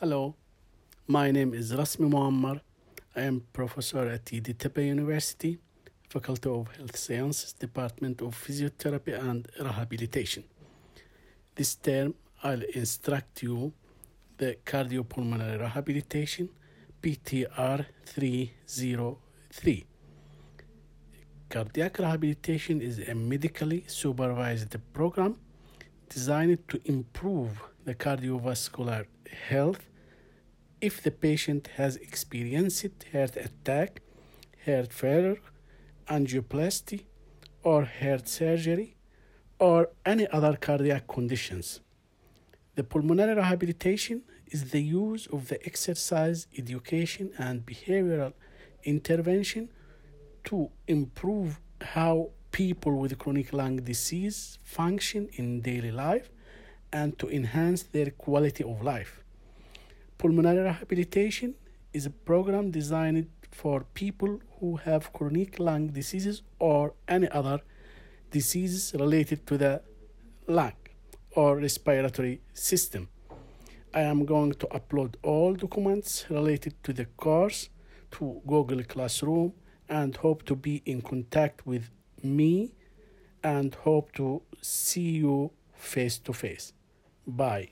Hello, my name is Rasmi Muammar. I am professor at Yeditepe University, Faculty of Health Sciences, Department of Physiotherapy and Rehabilitation. This term, I'll instruct you the cardiopulmonary rehabilitation PTR 303. Cardiac rehabilitation is a medically supervised program designed to improve the cardiovascular health if the patient has experienced heart attack, heart failure, angioplasty, or heart surgery, or any other cardiac conditions. The pulmonary rehabilitation is the use of the exercise, education, and behavioral intervention to improve how people with chronic lung disease function in daily life and to enhance their quality of life. Pulmonary rehabilitation is a program designed for people who have chronic lung diseases or any other diseases related to the lung or respiratory system. I am going to upload all documents related to the course to Google Classroom and hope to be in contact with me and hope to see you face to face. Bye.